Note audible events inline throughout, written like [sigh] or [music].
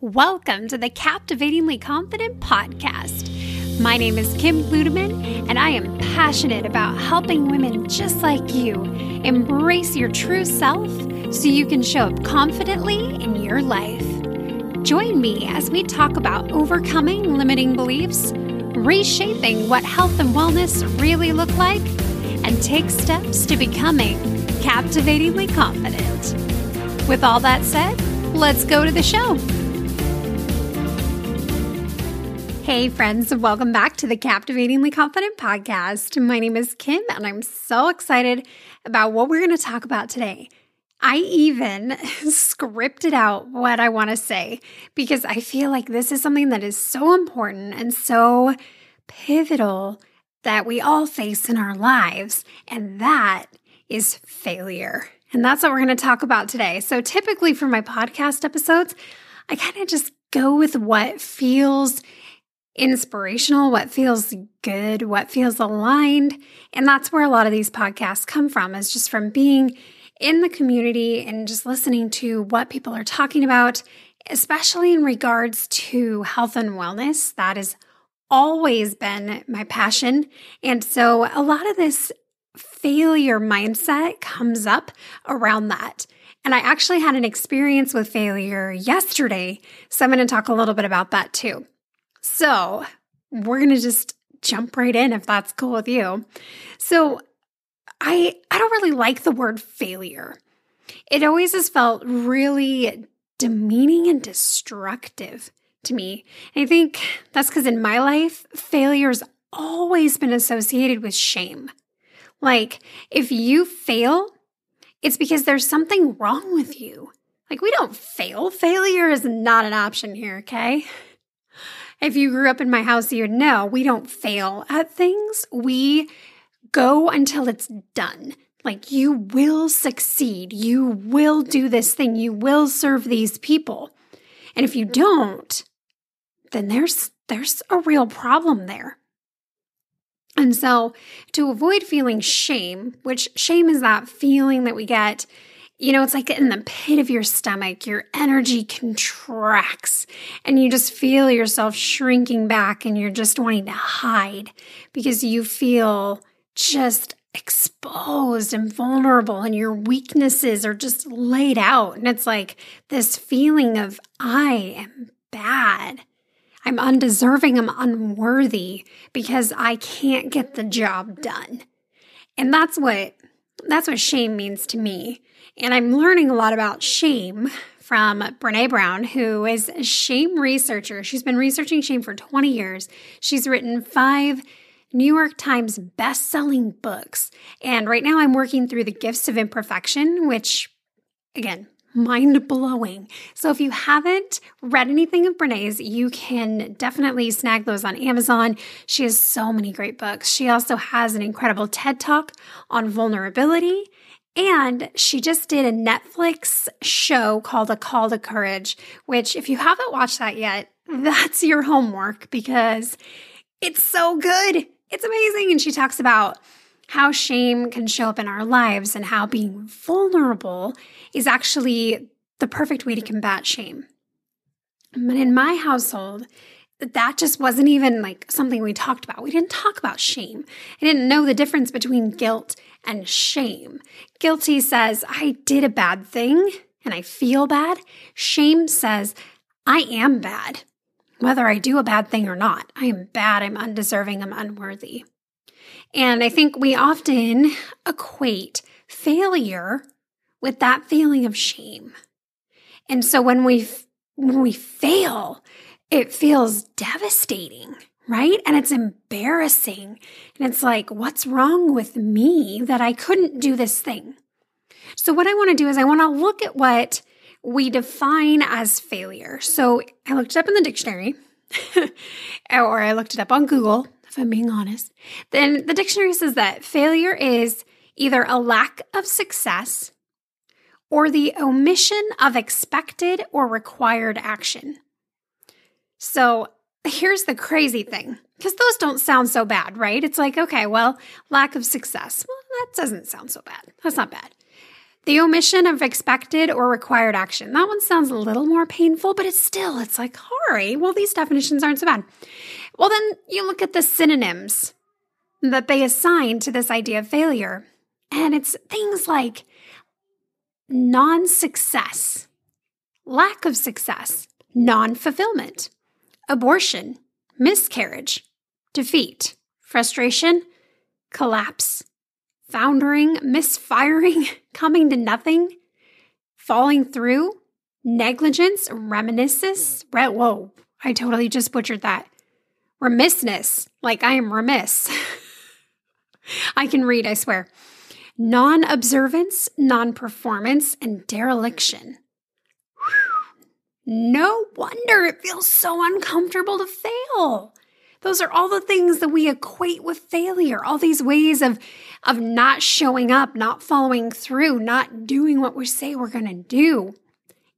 Welcome to the Captivatingly Confident podcast. My name is Kim Ludeman, and I am passionate about helping women just like you embrace your true self so you can show up confidently in your life. Join me as we talk about overcoming limiting beliefs, reshaping what health and wellness really look like, and take steps to becoming captivatingly confident. With all that said, let's go to the show. Hey, friends, welcome back to the Captivatingly Confident podcast. My name is Kim, and I'm so excited about what we're going to talk about today. I even [laughs] scripted out what I want to say because I feel like this is something that is so important and so pivotal that we all face in our lives, and that is failure. And that's what we're going to talk about today. So, typically for my podcast episodes, I kind of just go with what feels inspirational, what feels good, what feels aligned. And that's where a lot of these podcasts come from, is just from being in the community and just listening to what people are talking about, especially in regards to health and wellness. That has always been my passion. And so a lot of this failure mindset comes up around that. And I actually had an experience with failure yesterday. So I'm going to talk a little bit about that too. So we're going to just jump right in if that's cool with you. So I I don't really like the word failure. It always has felt really demeaning and destructive to me. And I think that's because in my life, failure's always been associated with shame. Like, if you fail, it's because there's something wrong with you. Like, we don't fail. Failure is not an option here, okay? If you grew up in my house, you would know we don't fail at things. We go until it's done. Like, you will succeed. You will do this thing. You will serve these people. And if you mm-hmm. don't, then there's there's a real problem there. And so, to avoid feeling shame, which shame is that feeling that we get, you know, it's like in the pit of your stomach, your energy contracts and you just feel yourself shrinking back and you're just wanting to hide because you feel just exposed and vulnerable and your weaknesses are just laid out. And it's like this feeling of, I am bad. I'm undeserving, I'm unworthy because I can't get the job done. And that's what that's what shame means to me. And I'm learning a lot about shame from Brene Brown, who is a shame researcher. She's been researching shame for 20 years. She's written five New York Times best-selling books. And right now I'm working through The Gifts of Imperfection, which again, mind blowing. So if you haven't read anything of Brene's, you can definitely snag those on Amazon. She has so many great books. She also has an incredible TED Talk on vulnerability. And she just did a Netflix show called A Call to Courage, which, if you haven't watched that yet, that's your homework because it's so good. It's amazing. And she talks about how shame can show up in our lives and how being vulnerable is actually the perfect way to combat shame. But in my household, that just wasn't even like something we talked about. We didn't talk about shame. I didn't know the difference between guilt and shame. Guilty says, I did a bad thing and I feel bad. Shame says, I am bad, whether I do a bad thing or not. I am bad. I'm undeserving. I'm unworthy. And I think we often equate failure with that feeling of shame. And so when we when we fail, it feels devastating, right? And it's embarrassing. And it's like, what's wrong with me that I couldn't do this thing? So what I want to do is I want to look at what we define as failure. So I looked it up in the dictionary [laughs] or I looked it up on Google I'm being honest, then the dictionary says that failure is either a lack of success or the omission of expected or required action. So here's the crazy thing because those don't sound so bad, right? It's like, okay, well, lack of success. Well, that doesn't sound so bad. That's not bad. The omission of expected or required action. That one sounds a little more painful, but it's still, it's like, right, well, these definitions aren't so bad. Well, then you look at the synonyms that they assign to this idea of failure. And it's things like non success, lack of success, non fulfillment, abortion, miscarriage, defeat, frustration, collapse, foundering, misfiring, [laughs] coming to nothing, falling through, negligence, reminiscence. Whoa, I totally just butchered that. Remissness, like I am remiss. [laughs] I can read, I swear. Non observance, non performance, and dereliction. No wonder it feels so uncomfortable to fail. Those are all the things that we equate with failure, all these ways of, of not showing up, not following through, not doing what we say we're going to do.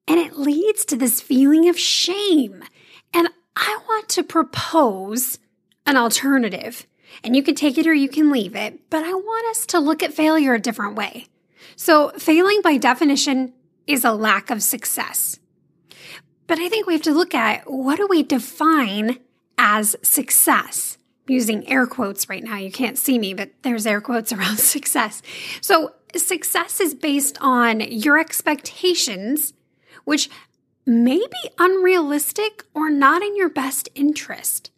And it leads to this feeling of shame. And I want to propose an alternative. And you can take it or you can leave it, but I want us to look at failure a different way. So, failing by definition is a lack of success. But I think we have to look at what do we define as success. I'm using air quotes right now. You can't see me, but there's air quotes [laughs] around success. So, success is based on your expectations, which may be unrealistic or not in your best interest.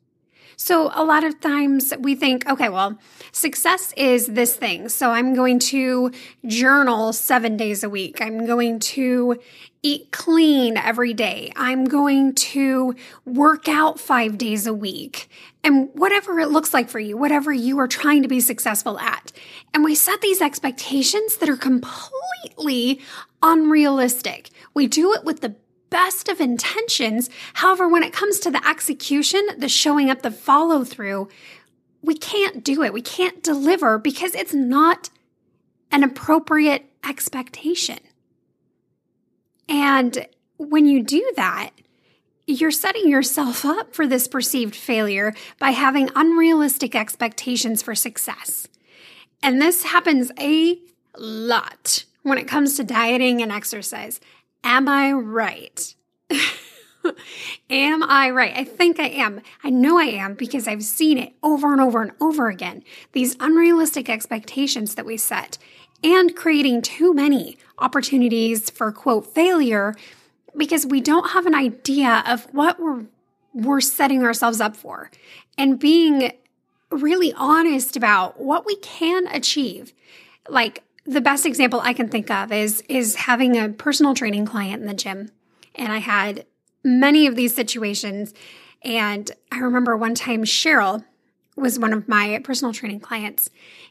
So, a lot of times we think, okay, well, success is this thing. So, I'm going to journal seven days a week. I'm going to eat clean every day. I'm going to work out five days a week. And whatever it looks like for you, whatever you are trying to be successful at. And we set these expectations that are completely unrealistic. We do it with the best of intentions. However, when it comes to the execution, the showing up, the follow through, we can't do it. We can't deliver because it's not an appropriate expectation. And when you do that, you're setting yourself up for this perceived failure by having unrealistic expectations for success. And this happens a lot when it comes to dieting and exercise. Am I right? am I right? I think I am. I know I am because I've seen it over and over and over again. These unrealistic expectations that we set and creating too many opportunities for quote failure because we don't have an idea of what we're we're setting ourselves up for and being really honest about what we can achieve. Like the best example I can think of is is having a personal training client in the gym. And I had many of these situations and I remember one time Cheryl was one of my personal training clients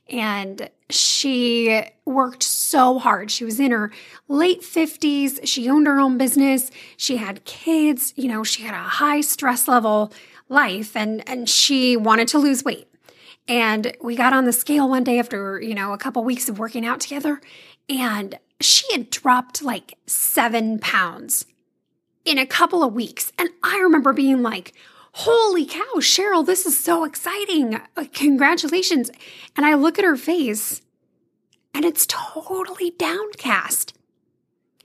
and she worked so hard. She was in her late 50s. She owned her own business. She had kids. You know, she had a high stress level life and, and she wanted to lose weight. And we got on the scale one day after, you know, a couple weeks of working out together and she had dropped like seven pounds in a couple of weeks. And I remember being like, Holy cow, Cheryl, this is so exciting. Uh, congratulations. And I look at her face and it's totally downcast.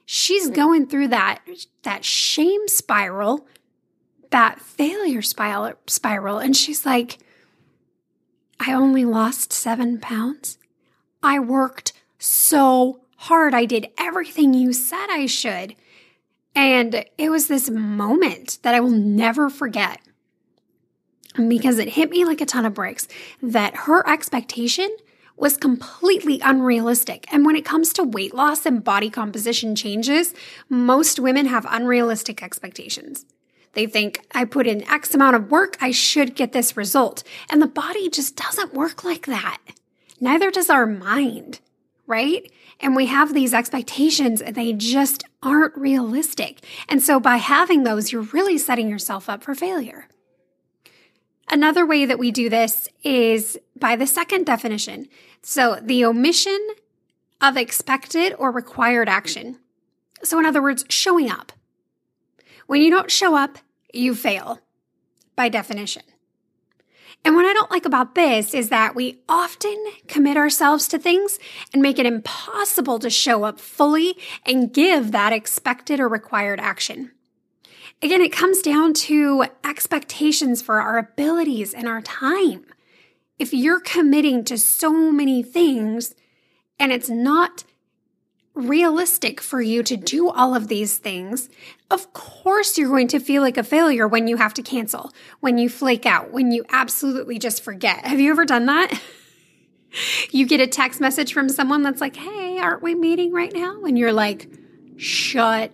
She's going through that that shame spiral, that failure spiral spiral and she's like I only lost 7 pounds. I worked so hard. I did everything you said I should. And it was this moment that I will never forget because it hit me like a ton of bricks that her expectation was completely unrealistic. And when it comes to weight loss and body composition changes, most women have unrealistic expectations. They think, I put in X amount of work, I should get this result. And the body just doesn't work like that. Neither does our mind, right? And we have these expectations and they just aren't realistic. And so by having those, you're really setting yourself up for failure. Another way that we do this is by the second definition. So the omission of expected or required action. So, in other words, showing up. When you don't show up, you fail by definition. And what I don't like about this is that we often commit ourselves to things and make it impossible to show up fully and give that expected or required action. Again, it comes down to expectations for our abilities and our time. If you're committing to so many things and it's not realistic for you to do all of these things, of course you're going to feel like a failure when you have to cancel, when you flake out, when you absolutely just forget. Have you ever done that? [laughs] you get a text message from someone that's like, hey, aren't we meeting right now? And you're like, shut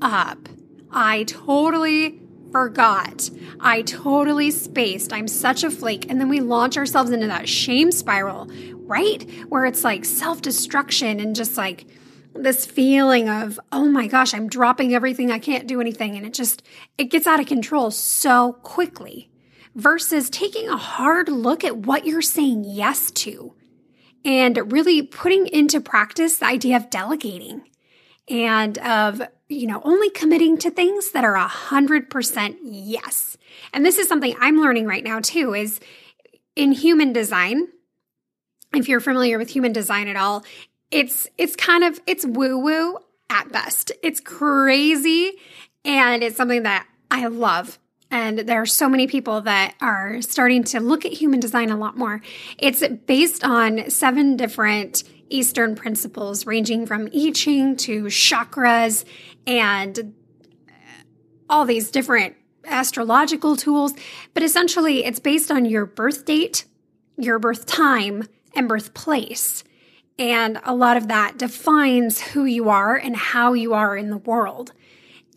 up. I totally forgot. I totally spaced. I'm such a flake. And then we launch ourselves into that shame spiral, right? Where it's like self destruction and just like this feeling of, oh my gosh, I'm dropping everything. I can't do anything. And it just, it gets out of control so quickly versus taking a hard look at what you're saying yes to and really putting into practice the idea of delegating and of you know, only committing to things that are a hundred percent yes. And this is something I'm learning right now too, is in human design. If you're familiar with human design at all, it's it's kind of it's woo-woo at best. It's crazy and it's something that I love. And there are so many people that are starting to look at human design a lot more. It's based on seven different Eastern principles, ranging from I Ching to chakras and uh, all these different astrological tools. But essentially, it's based on your birth date, your birth time, and birthplace. And a lot of that defines who you are and how you are in the world.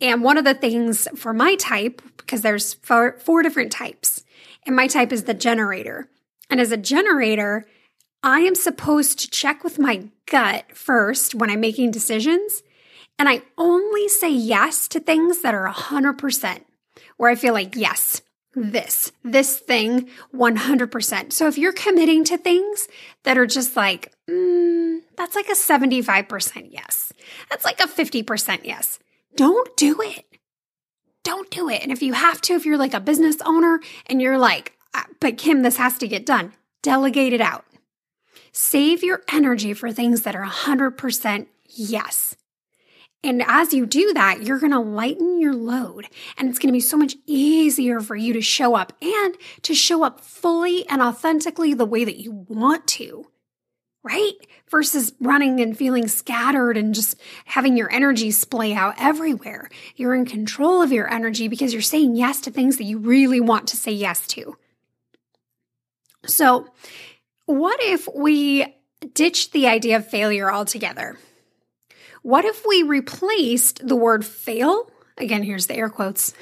And one of the things for my type, because there's four, four different types, and my type is the generator. And as a generator, I am supposed to check with my gut first when I'm making decisions. And I only say yes to things that are 100%, where I feel like, yes, this, this thing, 100%. So if you're committing to things that are just like, mm, that's like a 75% yes, that's like a 50% yes, don't do it. Don't do it. And if you have to, if you're like a business owner and you're like, uh, but Kim, this has to get done, delegate it out. Save your energy for things that are 100% yes. And as you do that, you're going to lighten your load and it's going to be so much easier for you to show up and to show up fully and authentically the way that you want to, right? Versus running and feeling scattered and just having your energy splay out everywhere. You're in control of your energy because you're saying yes to things that you really want to say yes to. So, what if we ditched the idea of failure altogether? What if we replaced the word fail, again, here's the air quotes,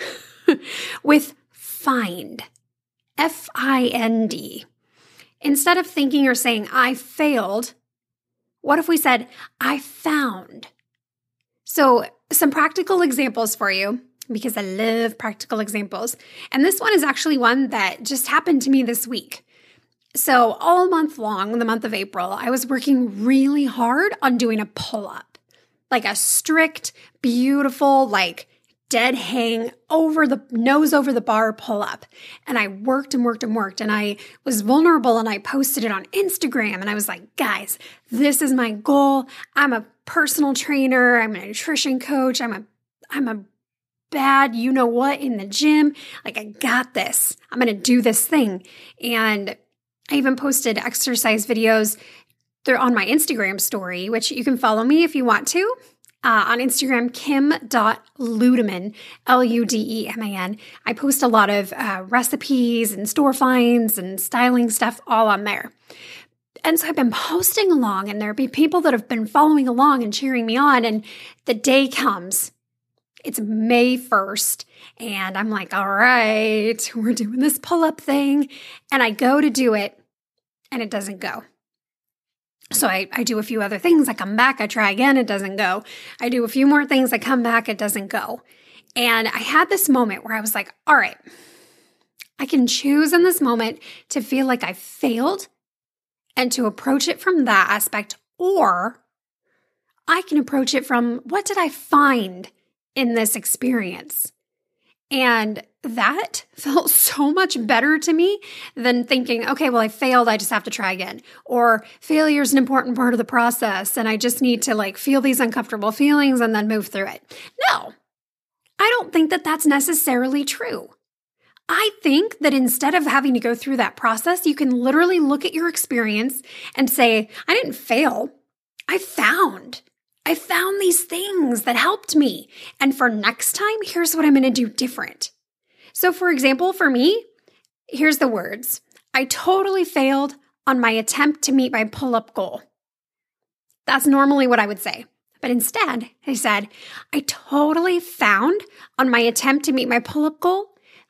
[laughs] with find? F I N D. Instead of thinking or saying, I failed, what if we said, I found? So, some practical examples for you because I love practical examples. And this one is actually one that just happened to me this week. So, all month long, the month of April, I was working really hard on doing a pull up, like a strict, beautiful, like dead hang over the nose over the bar pull up. And I worked and worked and worked. And I was vulnerable and I posted it on Instagram. And I was like, guys, this is my goal. I'm a personal trainer. I'm a nutrition coach. I'm a, I'm a bad, you know what, in the gym. Like, I got this. I'm to do this thing. And I even posted exercise videos. They're on my Instagram story, which you can follow me if you want to. Uh, on Instagram, kim.ludeman, L U D E M A N. I post a lot of uh, recipes and store finds and styling stuff all on there. And so I've been posting along, and there be people that have been following along and cheering me on. And the day comes, it's May 1st, and I'm like, all right, [laughs] we're doing this pull up thing. And I go to do it, and it doesn't go. So I, I do a few other things. I come back, I try again, it doesn't go. I do a few more things, I come back, it doesn't go. And I had this moment where I was like, all right, I can choose in this moment to feel like I failed and to approach it from that aspect, or I can approach it from what did I find in this experience? And that [laughs] felt so much better to me than thinking, okay, well, I failed. I just have to try again. Or failure is an important part of the process. And I just need to like feel these uncomfortable feelings and then move through it. No, I don't think that that's necessarily true. I think that instead of having to go through that process, you can literally look at your experience and say, I didn't fail. I found. I found these things that helped me. And for next time, here's what I'm going to do different. So, for example, for me, here's the words I totally failed on my attempt to meet my pull up goal. That's normally what I would say. But instead, I said, I totally found on my attempt to meet my pull up goal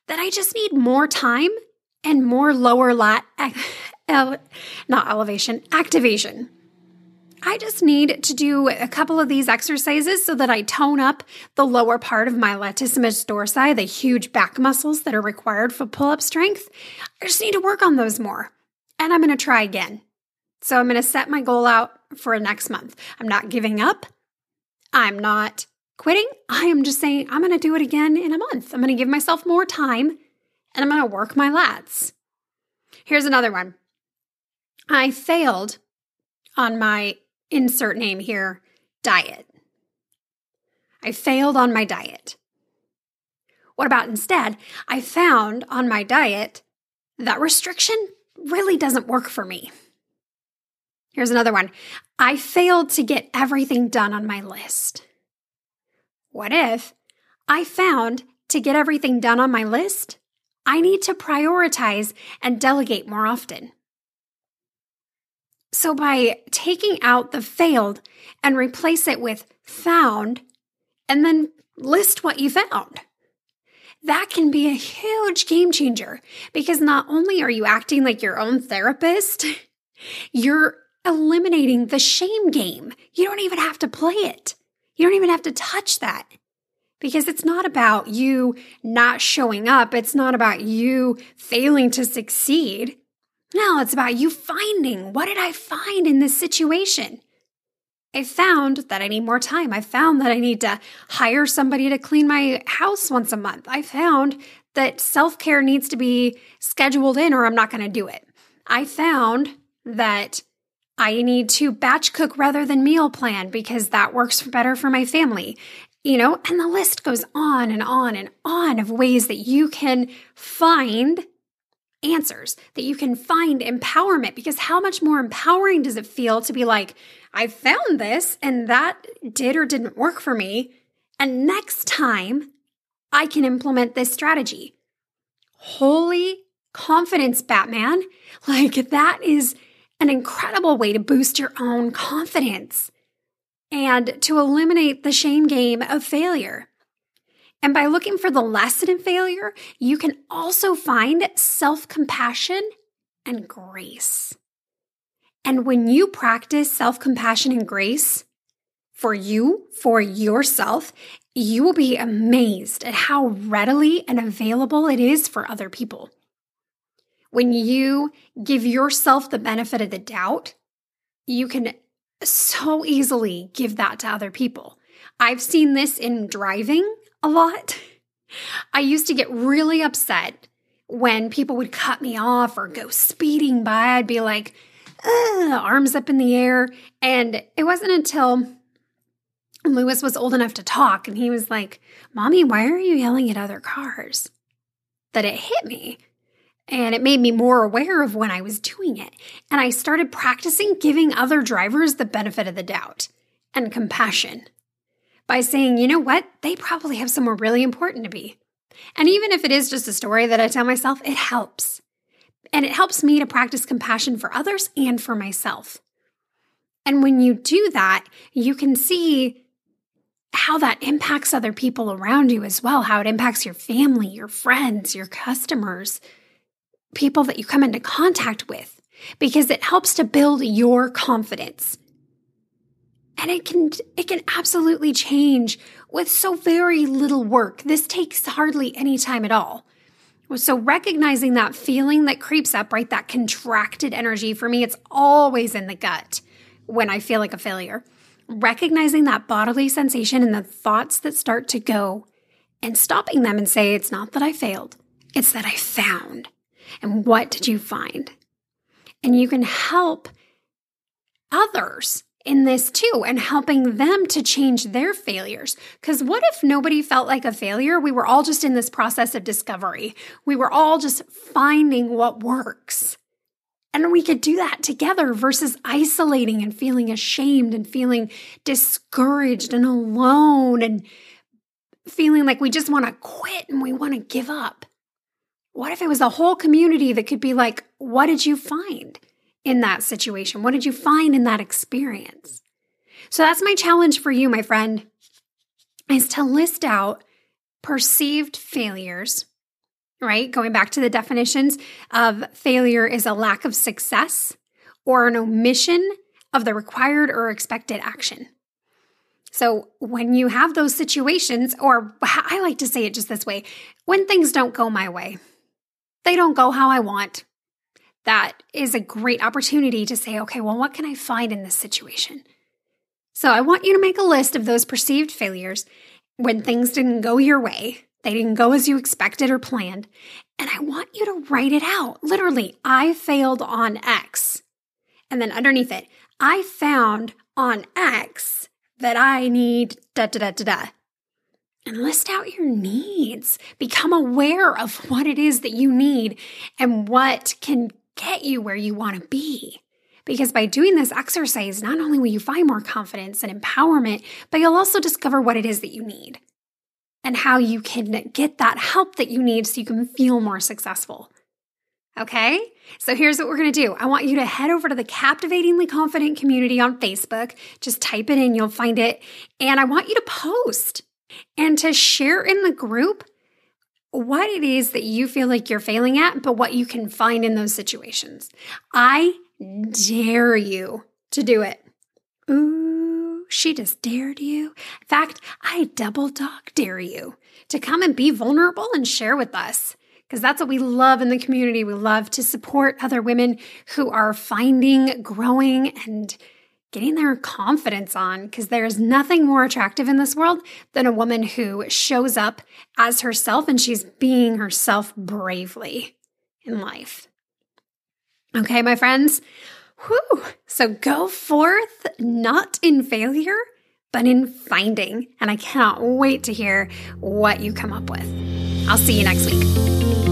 that I just need more time and more lower lat, [laughs] ele- not elevation, activation. I just need to do a couple of these exercises so that I tone up the lower part of my latissimus dorsi, the huge back muscles that are required for pull up strength. I just need to work on those more. And I'm going to try again. So I'm going to set my goal out for next month. I'm not giving up. I'm not quitting. I am just saying I'm going to do it again in a month. I'm going to give myself more time and I'm going to work my lats. Here's another one. I failed on my insert name here diet. I failed on my diet. What about instead? I found on my diet that restriction really doesn't work for me. Here's another one. I failed to get everything done on my list. What if I found to get everything done on my list, I need to prioritize and delegate more often? So, by taking out the failed and replace it with found, and then list what you found, that can be a huge game changer because not only are you acting like your own therapist, [laughs] you're eliminating the shame game. You don't even have to play it. You don't even have to touch that because it's not about you not showing up. It's not about you failing to succeed. No, it's about you finding what did I find in this situation? I found that I need more time. I found that I need to hire somebody to clean my house once a month. I found that self care needs to be scheduled in or I'm not going to do it. I found that I need to batch cook rather than meal plan because that works better for my family. You know, and the list goes on and on and on of ways that you can find answers, that you can find empowerment. Because how much more empowering does it feel to be like, I found this and that did or didn't work for me. And next time I can implement this strategy. Holy confidence, Batman. [laughs] Like that is an incredible way to boost your own confidence and to eliminate the shame game of failure. And by looking for the lesson in failure, you can also find self compassion and grace. And when you practice self compassion and grace for you, for yourself, you will be amazed at how readily and available it is for other people. When you give yourself the benefit of the doubt, you can so easily give that to other people. I've seen this in driving a lot. I used to get really upset when people would cut me off or go speeding by. I'd be like, arms up in the air. And it wasn't until Lewis was old enough to talk and he was like, Mommy, why are you yelling at other cars? That it hit me. And it made me more aware of when I was doing it. And I started practicing giving other drivers the benefit of the doubt and compassion by saying, you know what? They probably have somewhere really important to be. And even if it is just a story that I tell myself, it helps. And it helps me to practice compassion for others and for myself. And when you do that, you can see how that impacts other people around you as well, how it impacts your family, your friends, your customers, people that you come into contact with because it helps to build your confidence. And it can it can absolutely change with so very little work. This takes hardly any time at all. So recognizing that feeling that creeps up, right? That contracted energy for me, it's always in the gut when I feel like a failure. Recognizing that bodily sensation and the thoughts that start to go and stopping them and say, It's not that I failed, it's that I found. And what did you find? And you can help others in this too and helping them to change their failures. Because what if nobody felt like a failure? We were all just in this process of discovery. We were all just finding what works. And we could do that together versus isolating and feeling ashamed and feeling discouraged and alone and feeling like we just want to quit and we want to give up. What if it was a whole community that could be like, what did you find in that situation? What did you find in that experience? So that's my challenge for you, my friend, is to list out perceived failures right? Going back to the definitions of failure is a lack of success or an omission of the required or expected action. So when you have those situations, or I like to say it just this way when things don't go my way, they don't go how I want. That is a great opportunity to say, okay, well, what can I find in this situation? So I want you to make a list of those perceived failures when things didn't go your way they didn't go as you expected or planned. And I want you to write it out. Literally, I failed on X. And then underneath it, I found on X that I need da da da da da. And list out your needs. Become aware of what it is that you need and what can get you where you want to be. Because by doing this exercise, not only will you find more confidence and empowerment, but you'll also discover what it is that you need and how you can get that help that you need so you can feel more successful. Okay? So here's what we're to do. I want you to head over to the Captivatingly Confident community on Facebook. Just type it in, you'll find it. And I want you to post and to share in the group what it is that you feel like you're failing at, but what you can find in those situations. I dare you to do it. Ooh she just dared you. In fact, I double dog dare you to come and be vulnerable and share with us. Because that's what we love in the community. We love to support other women who are finding, growing, and getting their confidence on. Because there's nothing more attractive in this world than a woman who shows up as herself and she's being herself bravely in life. Okay, my friends, Whew. So go forth not in failure, but in finding. And I cannot wait to hear what you come up with. I'll see you next week.